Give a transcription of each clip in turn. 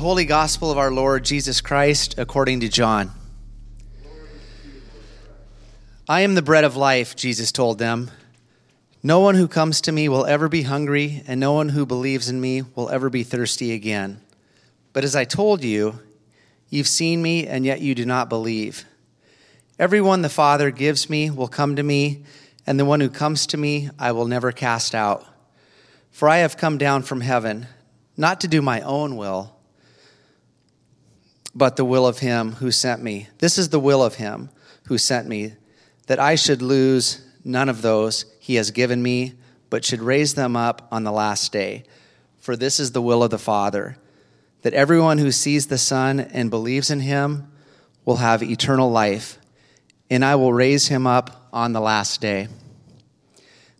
Holy Gospel of our Lord Jesus Christ according to John. I am the bread of life, Jesus told them. No one who comes to me will ever be hungry, and no one who believes in me will ever be thirsty again. But as I told you, you've seen me, and yet you do not believe. Everyone the Father gives me will come to me, and the one who comes to me I will never cast out. For I have come down from heaven not to do my own will, but the will of him who sent me. This is the will of him who sent me, that I should lose none of those he has given me, but should raise them up on the last day. For this is the will of the Father, that everyone who sees the Son and believes in him will have eternal life, and I will raise him up on the last day.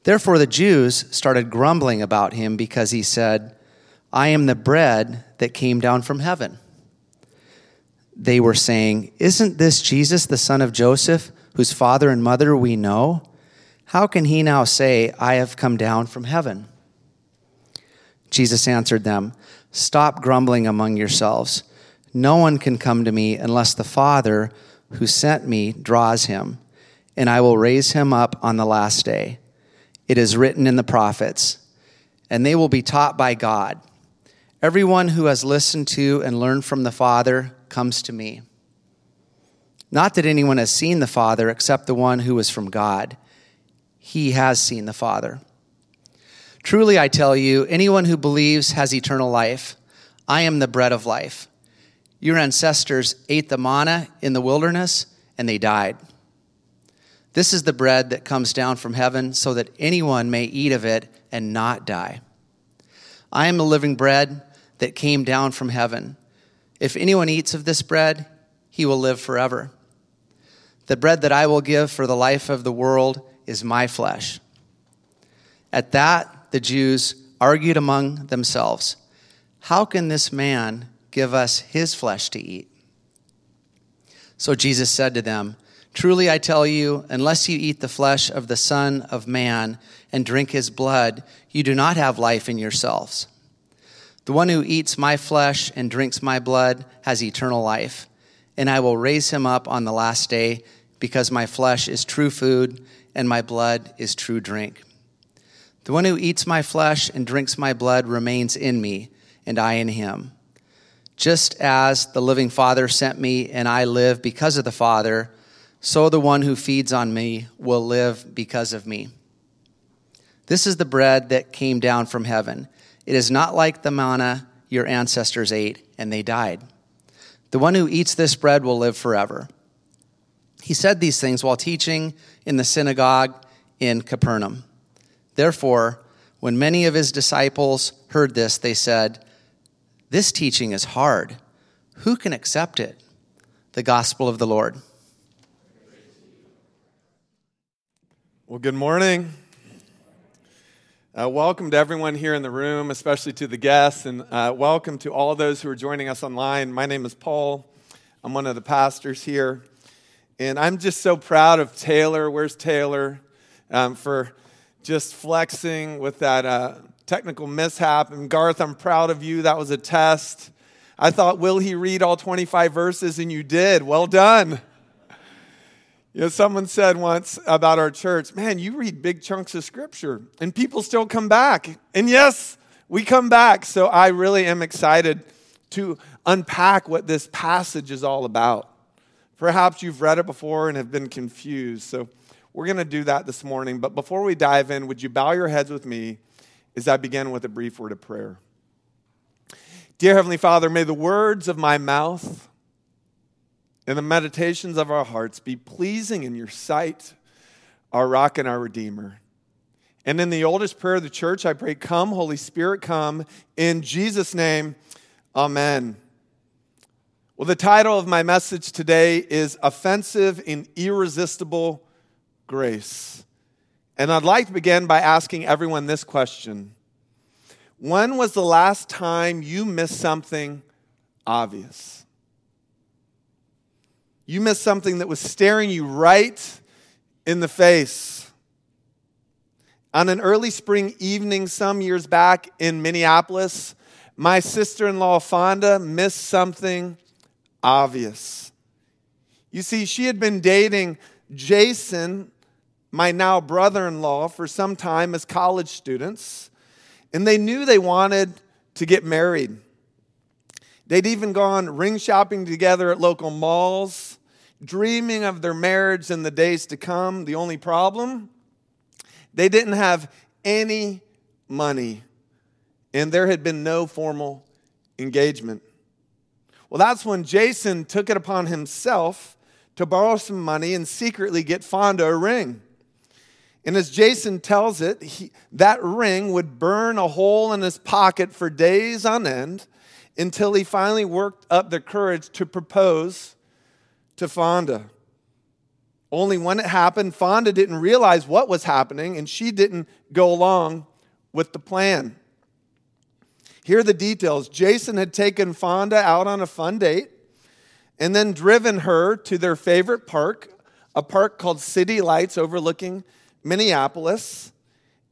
Therefore, the Jews started grumbling about him because he said, I am the bread that came down from heaven. They were saying, Isn't this Jesus, the son of Joseph, whose father and mother we know? How can he now say, I have come down from heaven? Jesus answered them, Stop grumbling among yourselves. No one can come to me unless the Father who sent me draws him, and I will raise him up on the last day. It is written in the prophets, and they will be taught by God. Everyone who has listened to and learned from the Father comes to me. Not that anyone has seen the Father except the one who is from God. He has seen the Father. Truly, I tell you, anyone who believes has eternal life. I am the bread of life. Your ancestors ate the manna in the wilderness, and they died. This is the bread that comes down from heaven, so that anyone may eat of it and not die. I am the living bread that came down from heaven. If anyone eats of this bread, he will live forever. The bread that I will give for the life of the world is my flesh. At that, the Jews argued among themselves How can this man give us his flesh to eat? So Jesus said to them, Truly I tell you, unless you eat the flesh of the Son of Man and drink his blood, you do not have life in yourselves. The one who eats my flesh and drinks my blood has eternal life, and I will raise him up on the last day, because my flesh is true food and my blood is true drink. The one who eats my flesh and drinks my blood remains in me, and I in him. Just as the living Father sent me, and I live because of the Father, so the one who feeds on me will live because of me. This is the bread that came down from heaven. It is not like the manna your ancestors ate and they died. The one who eats this bread will live forever. He said these things while teaching in the synagogue in Capernaum. Therefore, when many of his disciples heard this, they said, This teaching is hard. Who can accept it? The gospel of the Lord. Well, good morning. Uh, welcome to everyone here in the room, especially to the guests, and uh, welcome to all those who are joining us online. My name is Paul. I'm one of the pastors here. And I'm just so proud of Taylor. Where's Taylor? Um, for just flexing with that uh, technical mishap. And Garth, I'm proud of you. That was a test. I thought, will he read all 25 verses? And you did. Well done. You know, someone said once about our church, man, you read big chunks of scripture and people still come back. And yes, we come back. So I really am excited to unpack what this passage is all about. Perhaps you've read it before and have been confused. So we're going to do that this morning. But before we dive in, would you bow your heads with me as I begin with a brief word of prayer? Dear Heavenly Father, may the words of my mouth, and the meditations of our hearts be pleasing in your sight, our rock and our redeemer. And in the oldest prayer of the church, I pray, Come, Holy Spirit, come. In Jesus' name, Amen. Well, the title of my message today is Offensive in Irresistible Grace. And I'd like to begin by asking everyone this question When was the last time you missed something obvious? You missed something that was staring you right in the face. On an early spring evening some years back in Minneapolis, my sister in law Fonda missed something obvious. You see, she had been dating Jason, my now brother in law, for some time as college students, and they knew they wanted to get married. They'd even gone ring shopping together at local malls, dreaming of their marriage in the days to come. The only problem? They didn't have any money, and there had been no formal engagement. Well, that's when Jason took it upon himself to borrow some money and secretly get Fonda a ring. And as Jason tells it, he, that ring would burn a hole in his pocket for days on end until he finally worked up the courage to propose to Fonda. Only when it happened, Fonda didn't realize what was happening and she didn't go along with the plan. Here are the details Jason had taken Fonda out on a fun date and then driven her to their favorite park, a park called City Lights overlooking Minneapolis.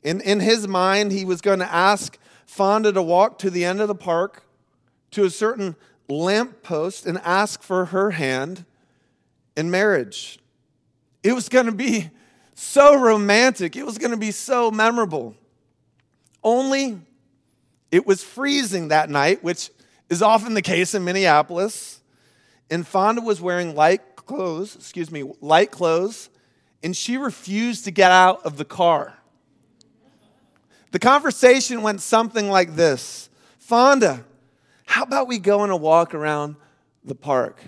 In, in his mind, he was going to ask Fonda to walk to the end of the park to a certain lamppost and ask for her hand in marriage. It was going to be so romantic, it was going to be so memorable. Only it was freezing that night, which is often the case in Minneapolis. And Fonda was wearing light clothes, excuse me, light clothes, and she refused to get out of the car. The conversation went something like this Fonda, how about we go on a walk around the park?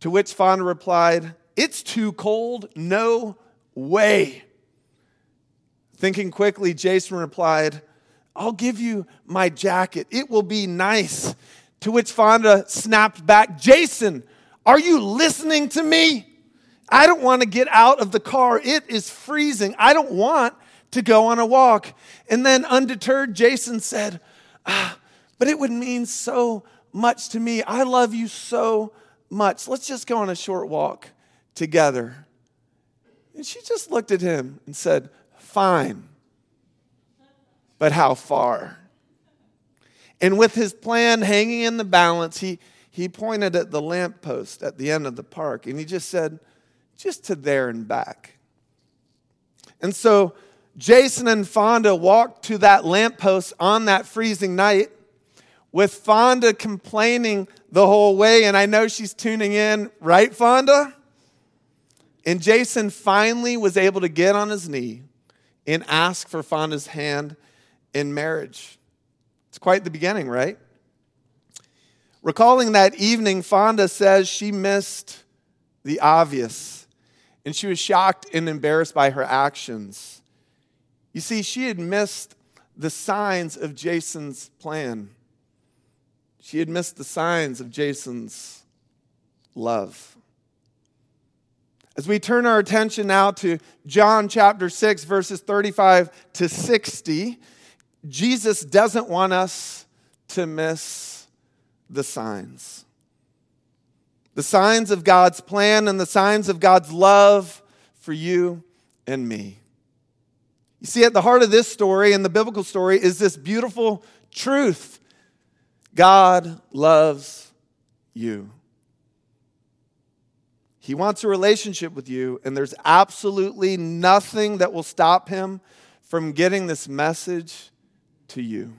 To which Fonda replied, It's too cold, no way. Thinking quickly, Jason replied, I'll give you my jacket. It will be nice. To which Fonda snapped back, Jason, are you listening to me? I don't want to get out of the car. It is freezing. I don't want to go on a walk. And then, undeterred, Jason said, ah, But it would mean so much to me. I love you so much. Let's just go on a short walk together. And she just looked at him and said, Fine. But how far? And with his plan hanging in the balance, he, he pointed at the lamppost at the end of the park and he just said, just to there and back. And so Jason and Fonda walked to that lamppost on that freezing night with Fonda complaining the whole way. And I know she's tuning in, right, Fonda? And Jason finally was able to get on his knee and ask for Fonda's hand in marriage. It's quite the beginning, right? Recalling that evening, Fonda says she missed the obvious and she was shocked and embarrassed by her actions. You see, she had missed the signs of Jason's plan. She had missed the signs of Jason's love. As we turn our attention now to John chapter 6, verses 35 to 60, Jesus doesn't want us to miss the signs the signs of God's plan and the signs of God's love for you and me. You see, at the heart of this story and the biblical story is this beautiful truth God loves you. He wants a relationship with you, and there's absolutely nothing that will stop him from getting this message to you.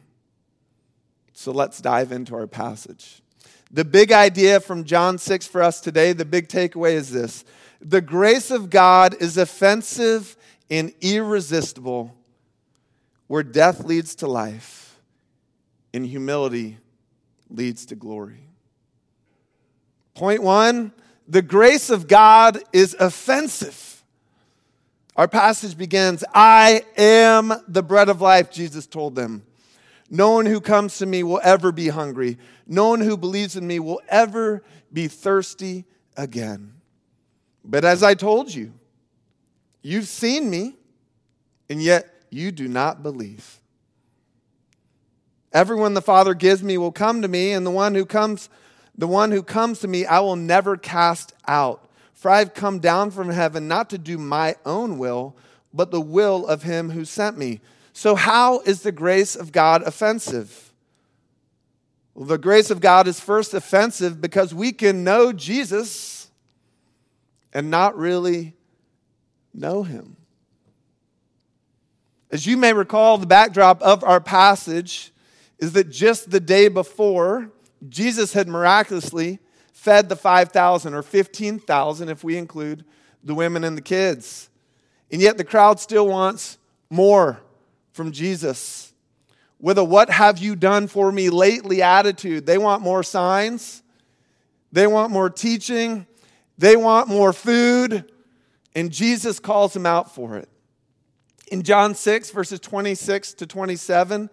So let's dive into our passage. The big idea from John 6 for us today, the big takeaway is this the grace of God is offensive and irresistible, where death leads to life and humility leads to glory. Point one the grace of God is offensive. Our passage begins I am the bread of life, Jesus told them. No one who comes to me will ever be hungry. No one who believes in me will ever be thirsty again. But as I told you, you've seen me, and yet you do not believe. Everyone the Father gives me will come to me, and the one who comes, the one who comes to me, I will never cast out. For I've come down from heaven not to do my own will, but the will of him who sent me. So, how is the grace of God offensive? Well, the grace of God is first offensive because we can know Jesus and not really know him. As you may recall, the backdrop of our passage is that just the day before, Jesus had miraculously fed the 5,000 or 15,000 if we include the women and the kids. And yet the crowd still wants more from Jesus. With a what have you done for me lately attitude. They want more signs, they want more teaching, they want more food, and Jesus calls them out for it. In John 6, verses 26 to 27,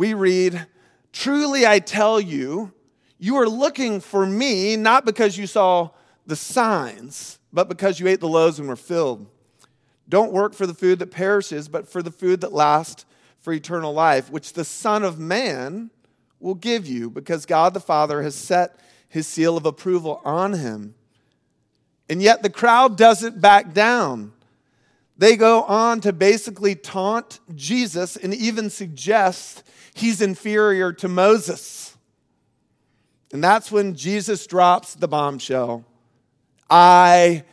we read, Truly I tell you, you are looking for me not because you saw the signs, but because you ate the loaves and were filled. Don't work for the food that perishes, but for the food that lasts for eternal life, which the Son of Man will give you, because God the Father has set his seal of approval on him. And yet the crowd doesn't back down. They go on to basically taunt Jesus and even suggest he's inferior to Moses. And that's when Jesus drops the bombshell I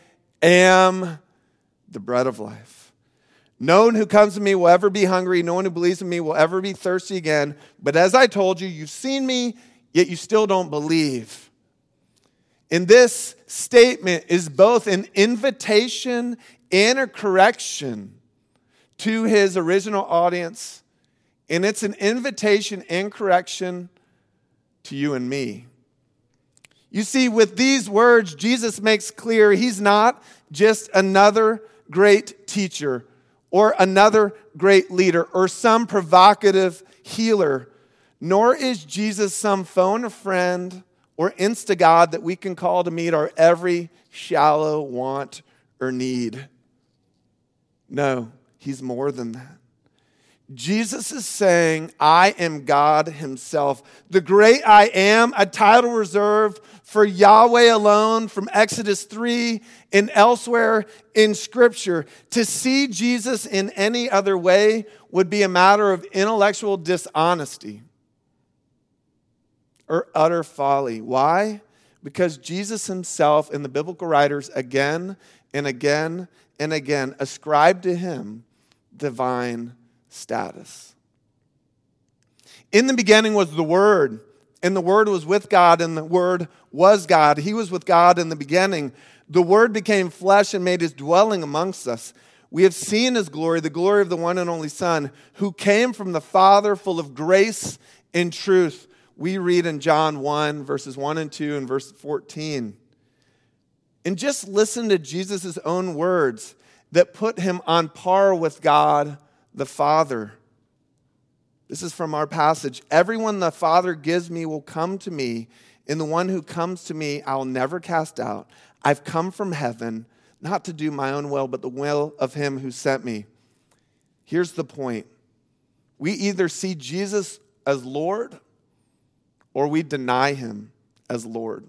am the bread of life. No one who comes to me will ever be hungry. No one who believes in me will ever be thirsty again. But as I told you, you've seen me, yet you still don't believe. In this statement is both an invitation and a correction to his original audience, and it's an invitation and correction to you and me. You see, with these words, Jesus makes clear he's not just another great teacher or another great leader or some provocative healer, nor is Jesus some phone a friend or insta God that we can call to meet our every shallow want or need. No, he's more than that. Jesus is saying, I am God Himself. The great I am, a title reserved for Yahweh alone from Exodus 3 and elsewhere in Scripture. To see Jesus in any other way would be a matter of intellectual dishonesty or utter folly. Why? Because Jesus Himself and the biblical writers again and again and again ascribe to him divine status. In the beginning was the Word, and the Word was with God, and the Word was God. He was with God in the beginning. The Word became flesh and made his dwelling amongst us. We have seen his glory, the glory of the one and only Son, who came from the Father, full of grace and truth. We read in John 1, verses 1 and 2, and verse 14. And just listen to Jesus' own words that put him on par with God the Father. This is from our passage. Everyone the Father gives me will come to me, and the one who comes to me I'll never cast out. I've come from heaven not to do my own will, but the will of him who sent me. Here's the point we either see Jesus as Lord or we deny him as Lord.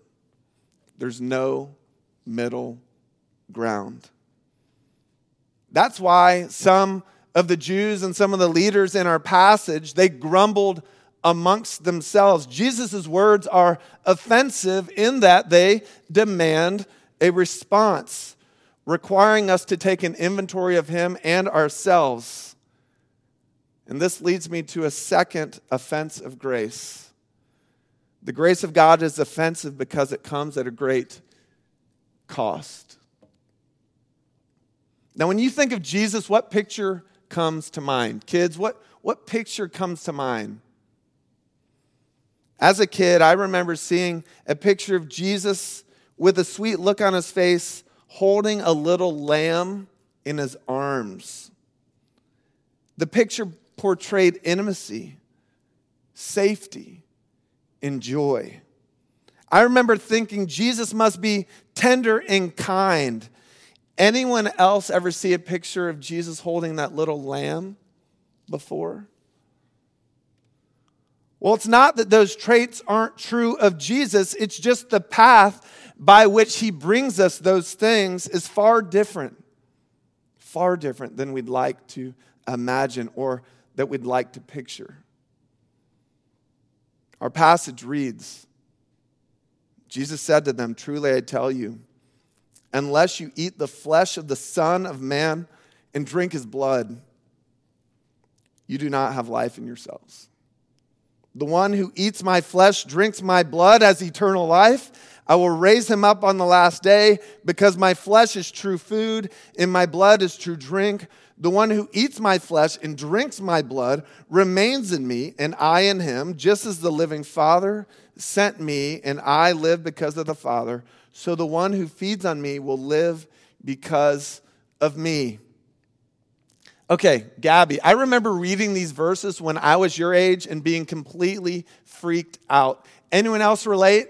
There's no middle ground. That's why some of the Jews and some of the leaders in our passage, they grumbled amongst themselves. Jesus' words are offensive in that they demand a response, requiring us to take an inventory of him and ourselves. And this leads me to a second offense of grace. The grace of God is offensive because it comes at a great cost. Now, when you think of Jesus, what picture comes to mind? Kids, what, what picture comes to mind? As a kid, I remember seeing a picture of Jesus with a sweet look on his face, holding a little lamb in his arms. The picture portrayed intimacy, safety, and joy. I remember thinking Jesus must be tender and kind. Anyone else ever see a picture of Jesus holding that little lamb before? Well, it's not that those traits aren't true of Jesus, it's just the path by which he brings us those things is far different, far different than we'd like to imagine or that we'd like to picture. Our passage reads Jesus said to them, Truly I tell you, unless you eat the flesh of the Son of Man and drink his blood, you do not have life in yourselves. The one who eats my flesh, drinks my blood, has eternal life. I will raise him up on the last day because my flesh is true food and my blood is true drink. The one who eats my flesh and drinks my blood remains in me, and I in him, just as the living Father sent me, and I live because of the Father. So the one who feeds on me will live because of me. Okay, Gabby, I remember reading these verses when I was your age and being completely freaked out. Anyone else relate?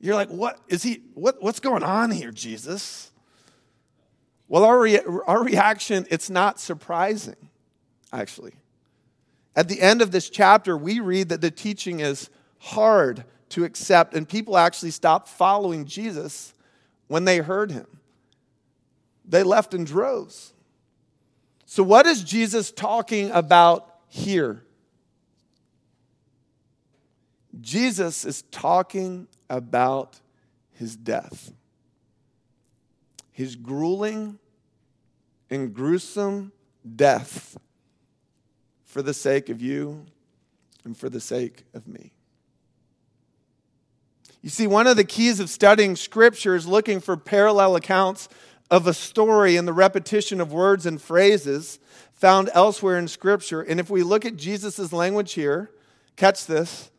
You're like, what is he? What, what's going on here, Jesus? Well, our, re- our reaction, it's not surprising, actually. At the end of this chapter, we read that the teaching is hard to accept, and people actually stopped following Jesus when they heard him. They left in droves. So, what is Jesus talking about here? Jesus is talking about his death his grueling and gruesome death for the sake of you and for the sake of me. You see, one of the keys of studying Scripture is looking for parallel accounts of a story and the repetition of words and phrases found elsewhere in Scripture. And if we look at Jesus' language here, catch this.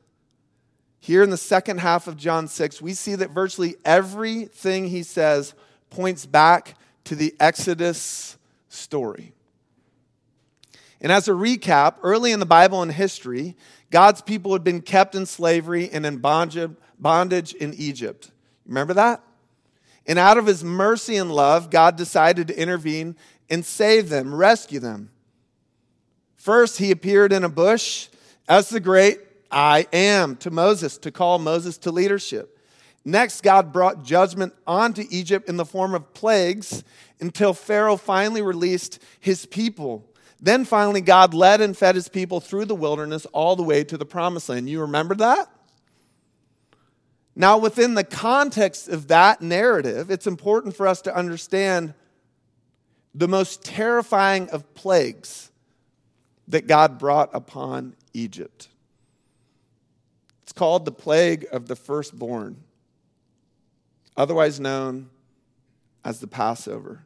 Here in the second half of John 6, we see that virtually everything he says points back to the Exodus story. And as a recap, early in the Bible and history, God's people had been kept in slavery and in bondage in Egypt. Remember that? And out of his mercy and love, God decided to intervene and save them, rescue them. First, he appeared in a bush as the great I am to Moses to call Moses to leadership. Next, God brought judgment onto Egypt in the form of plagues until Pharaoh finally released his people. Then finally, God led and fed his people through the wilderness all the way to the promised land. You remember that? Now, within the context of that narrative, it's important for us to understand the most terrifying of plagues that God brought upon Egypt. Called the plague of the firstborn otherwise known as the Passover.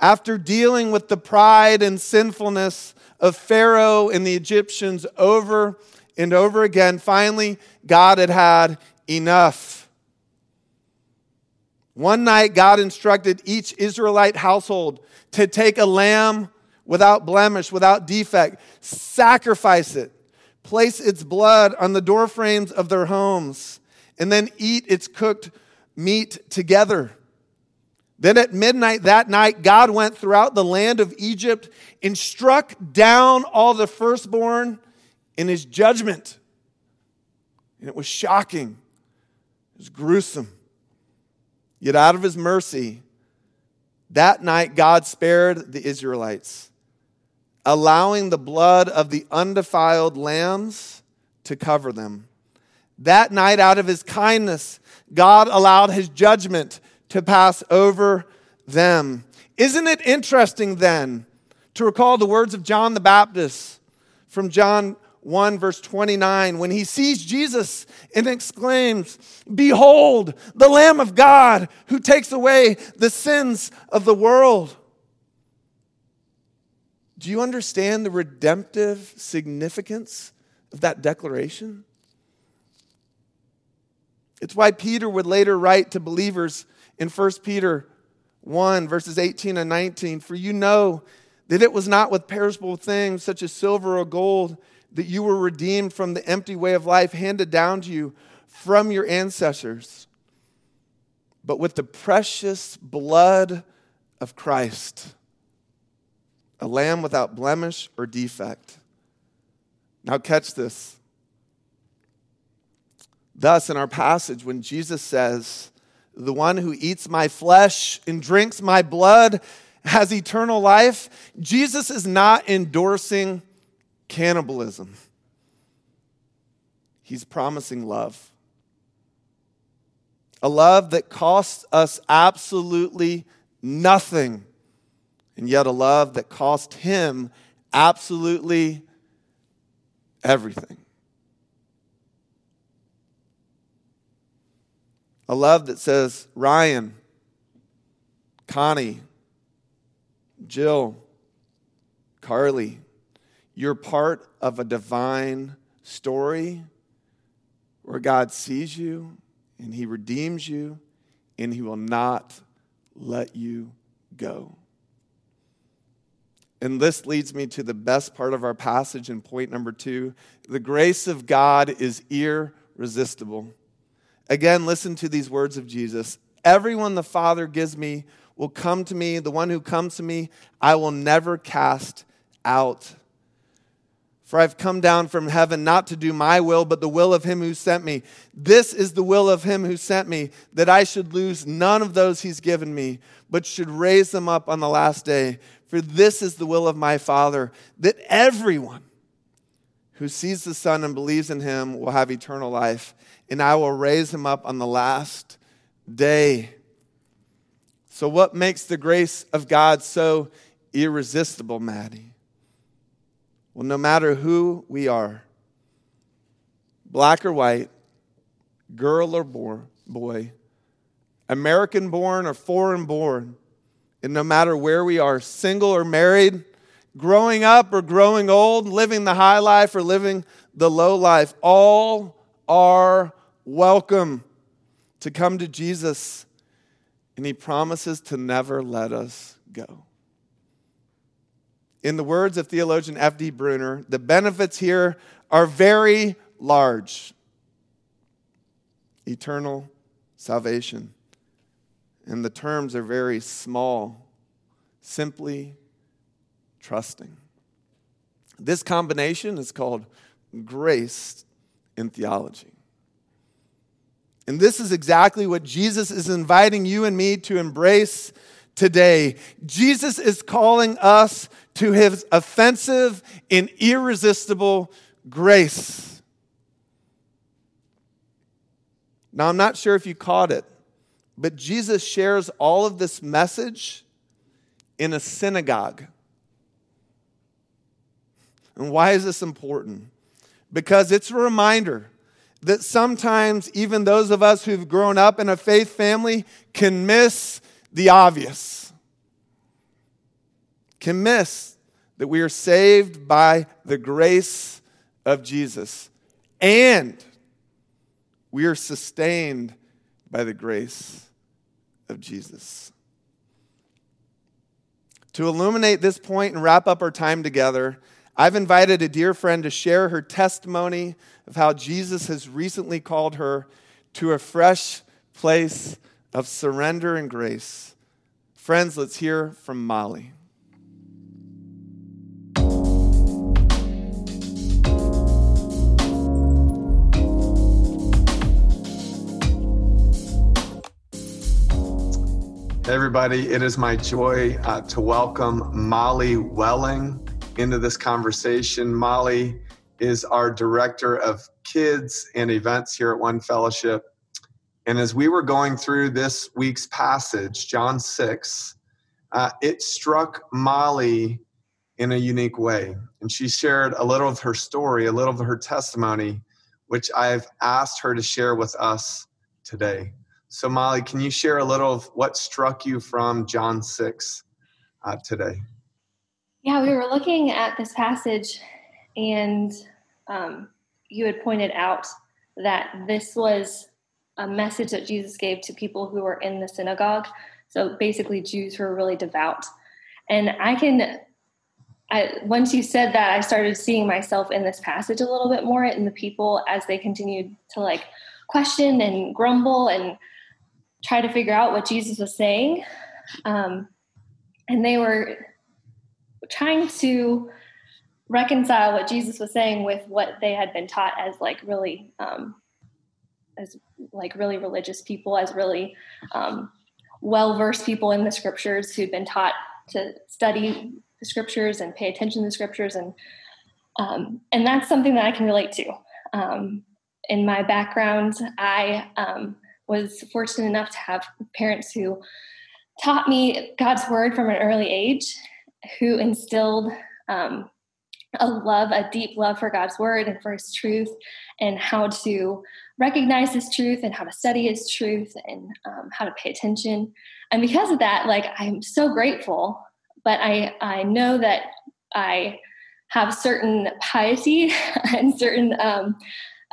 After dealing with the pride and sinfulness of Pharaoh and the Egyptians over and over again, finally, God had had enough. One night, God instructed each Israelite household to take a lamb without blemish, without defect, sacrifice it, place its blood on the doorframes of their homes and then eat its cooked meat together. Then at midnight that night, God went throughout the land of Egypt and struck down all the firstborn in his judgment. And it was shocking, it was gruesome. Yet out of his mercy, that night God spared the Israelites, allowing the blood of the undefiled lambs to cover them. That night, out of his kindness, God allowed his judgment to pass over them. Isn't it interesting then to recall the words of John the Baptist from John 1, verse 29, when he sees Jesus and exclaims, Behold, the Lamb of God who takes away the sins of the world. Do you understand the redemptive significance of that declaration? It's why Peter would later write to believers in 1 Peter 1, verses 18 and 19 For you know that it was not with perishable things such as silver or gold that you were redeemed from the empty way of life handed down to you from your ancestors, but with the precious blood of Christ, a lamb without blemish or defect. Now, catch this. Thus, in our passage, when Jesus says, The one who eats my flesh and drinks my blood has eternal life, Jesus is not endorsing cannibalism. he's promising love. A love that costs us absolutely nothing, and yet a love that cost him absolutely everything. A love that says, Ryan, Connie, Jill, Carly, you're part of a divine story where God sees you and He redeems you and He will not let you go. And this leads me to the best part of our passage in point number two. The grace of God is irresistible. Again, listen to these words of Jesus Everyone the Father gives me will come to me. The one who comes to me, I will never cast out. For I've come down from heaven not to do my will, but the will of him who sent me. This is the will of him who sent me, that I should lose none of those he's given me, but should raise them up on the last day. For this is the will of my Father, that everyone who sees the Son and believes in him will have eternal life, and I will raise him up on the last day. So, what makes the grace of God so irresistible, Maddie? Well, no matter who we are, black or white, girl or boy, American born or foreign born, and no matter where we are, single or married, growing up or growing old, living the high life or living the low life, all are welcome to come to Jesus and he promises to never let us go. In the words of theologian F.D. Bruner, the benefits here are very large eternal salvation. And the terms are very small, simply trusting. This combination is called grace in theology. And this is exactly what Jesus is inviting you and me to embrace today. Jesus is calling us to his offensive and irresistible grace. Now, I'm not sure if you caught it, but Jesus shares all of this message in a synagogue. And why is this important? Because it's a reminder that sometimes even those of us who've grown up in a faith family can miss the obvious, can miss that we are saved by the grace of Jesus and we are sustained by the grace of Jesus. To illuminate this point and wrap up our time together, I've invited a dear friend to share her testimony of how Jesus has recently called her to a fresh place of surrender and grace. Friends, let's hear from Molly. Everybody, it is my joy uh, to welcome Molly Welling into this conversation. Molly is our director of kids and events here at One Fellowship. And as we were going through this week's passage, John 6, uh, it struck Molly in a unique way. And she shared a little of her story, a little of her testimony, which I've asked her to share with us today. So, Molly, can you share a little of what struck you from John 6 uh, today? Yeah, we were looking at this passage, and um, you had pointed out that this was a message that Jesus gave to people who were in the synagogue. So basically, Jews who are really devout. And I can, I, once you said that, I started seeing myself in this passage a little bit more in the people as they continued to like question and grumble and try to figure out what Jesus was saying. Um, and they were trying to reconcile what Jesus was saying with what they had been taught as like really um, as like really religious people, as really um, well versed people in the scriptures who'd been taught to study the scriptures and pay attention to the scriptures, and um, and that's something that I can relate to. Um, in my background, I um, was fortunate enough to have parents who taught me God's word from an early age, who instilled um, a love, a deep love for God's word and for his truth, and how to recognize his truth and how to study his truth and um, how to pay attention. And because of that, like I'm so grateful, but I, I know that I have certain piety and certain um,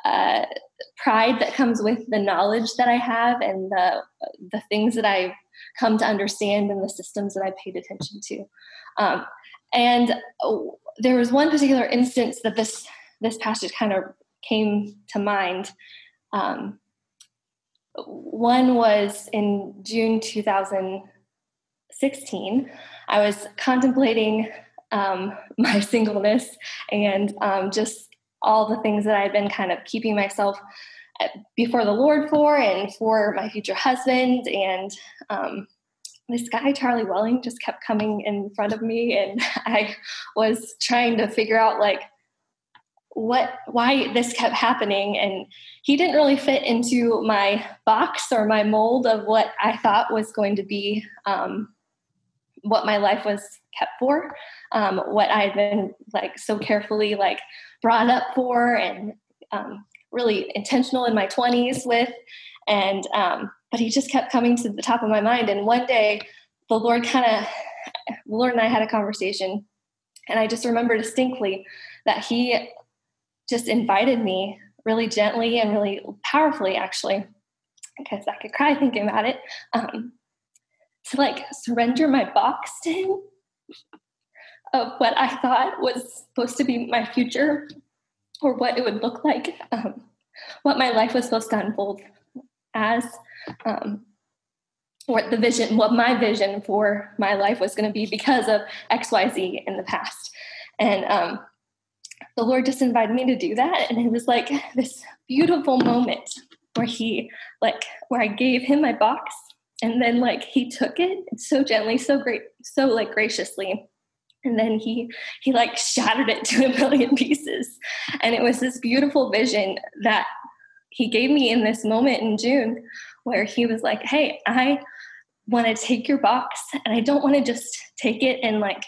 uh, pride that comes with the knowledge that I have and the the things that I've come to understand and the systems that I paid attention to. Um, and oh, there was one particular instance that this this passage kind of came to mind. Um, one was in June 2016. I was contemplating um, my singleness and um, just all the things that I had been kind of keeping myself uh, before the Lord for and for my future husband. And um, this guy, Charlie Welling, just kept coming in front of me. And I was trying to figure out, like, what why this kept happening and he didn't really fit into my box or my mold of what i thought was going to be um, what my life was kept for um, what i had been like so carefully like brought up for and um, really intentional in my 20s with. And um, but he just kept coming to the top of my mind. And one day the lord kind of the lord and i had a conversation. And i just remember distinctly that he just invited me really gently and really powerfully actually because i could cry thinking about it. Um, to like surrender my box to him of what I thought was supposed to be my future or what it would look like, um, what my life was supposed to unfold as, um, what the vision, what my vision for my life was going to be because of XYZ in the past. And um, the Lord just invited me to do that. And it was like this beautiful moment where He, like, where I gave Him my box. And then, like, He took it so gently, so great, so like graciously. And then he he like shattered it to a million pieces. And it was this beautiful vision that he gave me in this moment in june where he was like hey i want to take your box and i don't want to just take it and like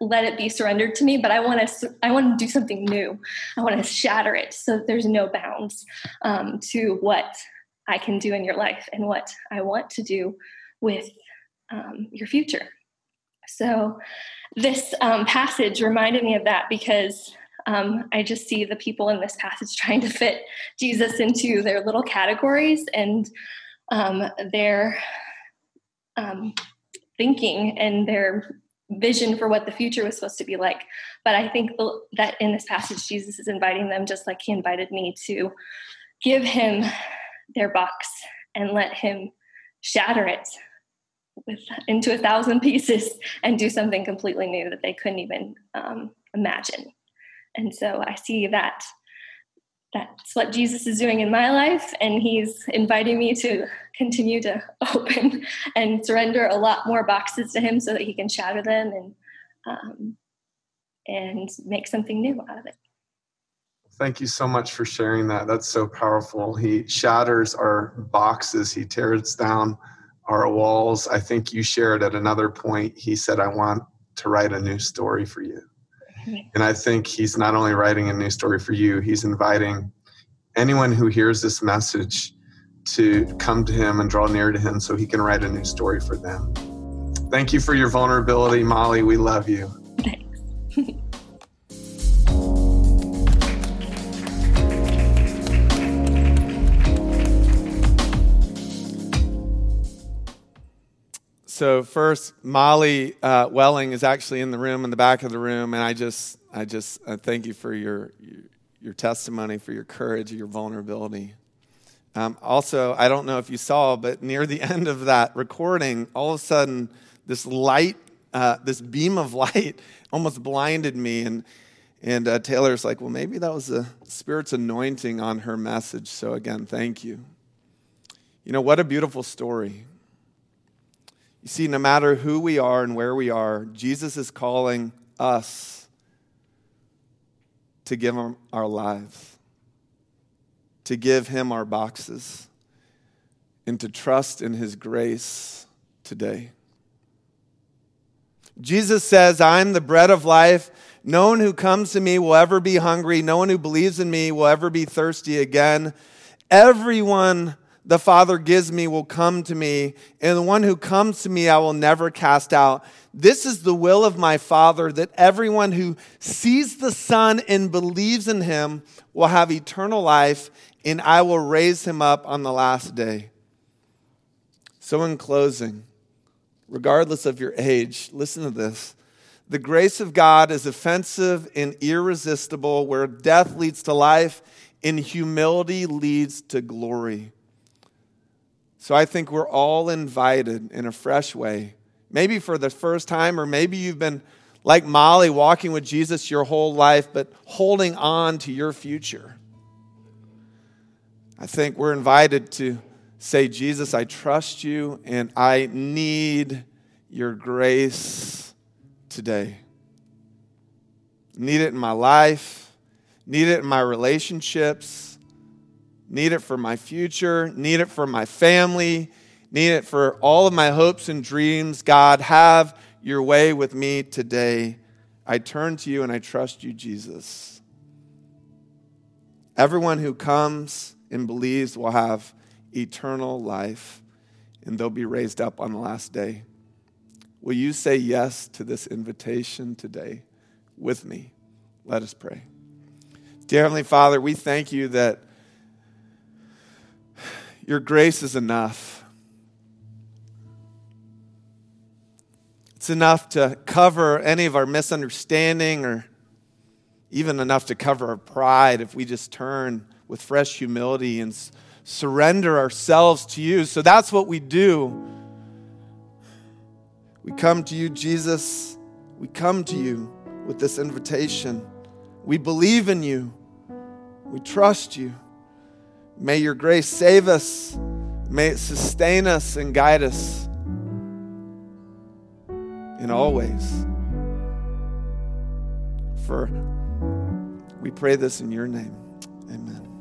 let it be surrendered to me but i want to i want to do something new. I want to shatter it so there's no bounds um, to what i can do in your life and what i want to do with um, your future so, this um, passage reminded me of that because um, I just see the people in this passage trying to fit Jesus into their little categories and um, their um, thinking and their vision for what the future was supposed to be like. But I think that in this passage, Jesus is inviting them, just like he invited me, to give him their box and let him shatter it with, into a thousand pieces and do something completely new that they couldn't even um, imagine. And so I see that that's what Jesus is doing in my life, and He's inviting me to continue to open and surrender a lot more boxes to Him so that He can shatter them and um, and make something new out of it. Thank you so much for sharing that. That's so powerful. He shatters our boxes. He tears down our walls. I think you shared at another point, he said, I want to write a new story for you. Mm-hmm. And I think he's not only writing a new story for you, he's inviting anyone who hears this message to come to him and draw near to him so he can write a new story for them. Thank you for your vulnerability, Molly. We love you. Thanks. So first, Molly uh, Welling is actually in the room, in the back of the room, and I just, I just uh, thank you for your, your, testimony, for your courage, your vulnerability. Um, also, I don't know if you saw, but near the end of that recording, all of a sudden, this light, uh, this beam of light, almost blinded me, and and uh, Taylor's like, well, maybe that was the Spirit's anointing on her message. So again, thank you. You know what a beautiful story. You see, no matter who we are and where we are, Jesus is calling us to give him our lives. to give him our boxes and to trust in his grace today. Jesus says, I'm the bread of life. No one who comes to me will ever be hungry. No one who believes in me will ever be thirsty again. Everyone the Father gives me will come to me, and the one who comes to me I will never cast out. This is the will of my Father, that everyone who sees the Son and believes in him will have eternal life, and I will raise him up on the last day. So, in closing, regardless of your age, listen to this. The grace of God is offensive and irresistible, where death leads to life and humility leads to glory. So I think we're all invited in a fresh way, maybe for the first time, or maybe you've been like Molly walking with Jesus your whole life, but holding on to your future. I think we're invited to say, Jesus, I trust you and I need your grace today. Need it in my life, need it in my relationships, need it for my future, need it for my family, need it for all of my hopes and dreams. God, have your way with me today. I turn to you and I trust you, Jesus. Everyone who comes and believes will have eternal life and they'll be raised up on the last day. Will you say yes to this invitation today with me? Let us pray. Dear Heavenly Father, we thank you that your grace is enough. It's enough to cover any of our misunderstanding or even enough to cover our pride if we just turn with fresh humility and surrender ourselves to you. So that's what we do we come to you, Jesus. We come to you with this invitation. We believe in you. We trust you. May your grace save us. May it sustain us and guide us in all ways. For we pray this in your name. Amen.